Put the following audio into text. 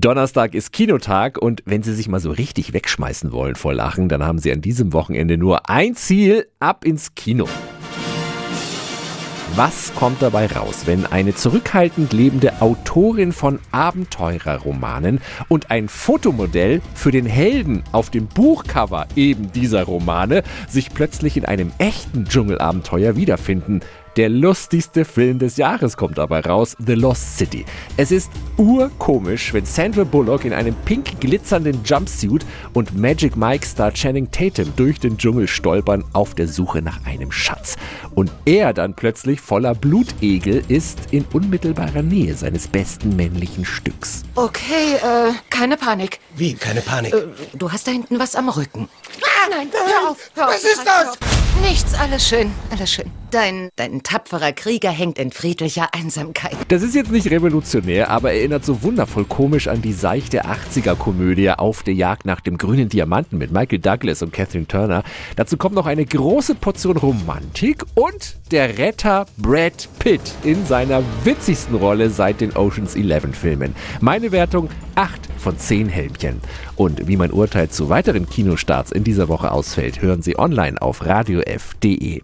Donnerstag ist Kinotag und wenn Sie sich mal so richtig wegschmeißen wollen vor Lachen, dann haben Sie an diesem Wochenende nur ein Ziel, ab ins Kino. Was kommt dabei raus, wenn eine zurückhaltend lebende Autorin von Abenteurerromanen und ein Fotomodell für den Helden auf dem Buchcover eben dieser Romane sich plötzlich in einem echten Dschungelabenteuer wiederfinden? Der lustigste Film des Jahres kommt dabei raus, The Lost City. Es ist urkomisch, wenn Sandra Bullock in einem pink glitzernden Jumpsuit und Magic Mike Star Channing Tatum durch den Dschungel stolpern auf der Suche nach einem Schatz. Und er dann plötzlich voller Blutegel ist in unmittelbarer Nähe seines besten männlichen Stücks. Okay, äh, keine Panik. Wie, keine Panik? Äh, du hast da hinten was am Rücken. Ah, nein, hör auf, hör auf. Was ist das? Nichts, alles schön, alles schön. Dein, dein tapferer Krieger hängt in friedlicher Einsamkeit. Das ist jetzt nicht revolutionär, aber erinnert so wundervoll komisch an die seichte 80er-Komödie Auf der Jagd nach dem grünen Diamanten mit Michael Douglas und Catherine Turner. Dazu kommt noch eine große Portion Romantik und der Retter Brad Pitt in seiner witzigsten Rolle seit den Oceans 11 Filmen. Meine Wertung 8 von 10 Helmchen. Und wie mein Urteil zu weiteren Kinostarts in dieser Woche ausfällt, hören Sie online auf radiof.de.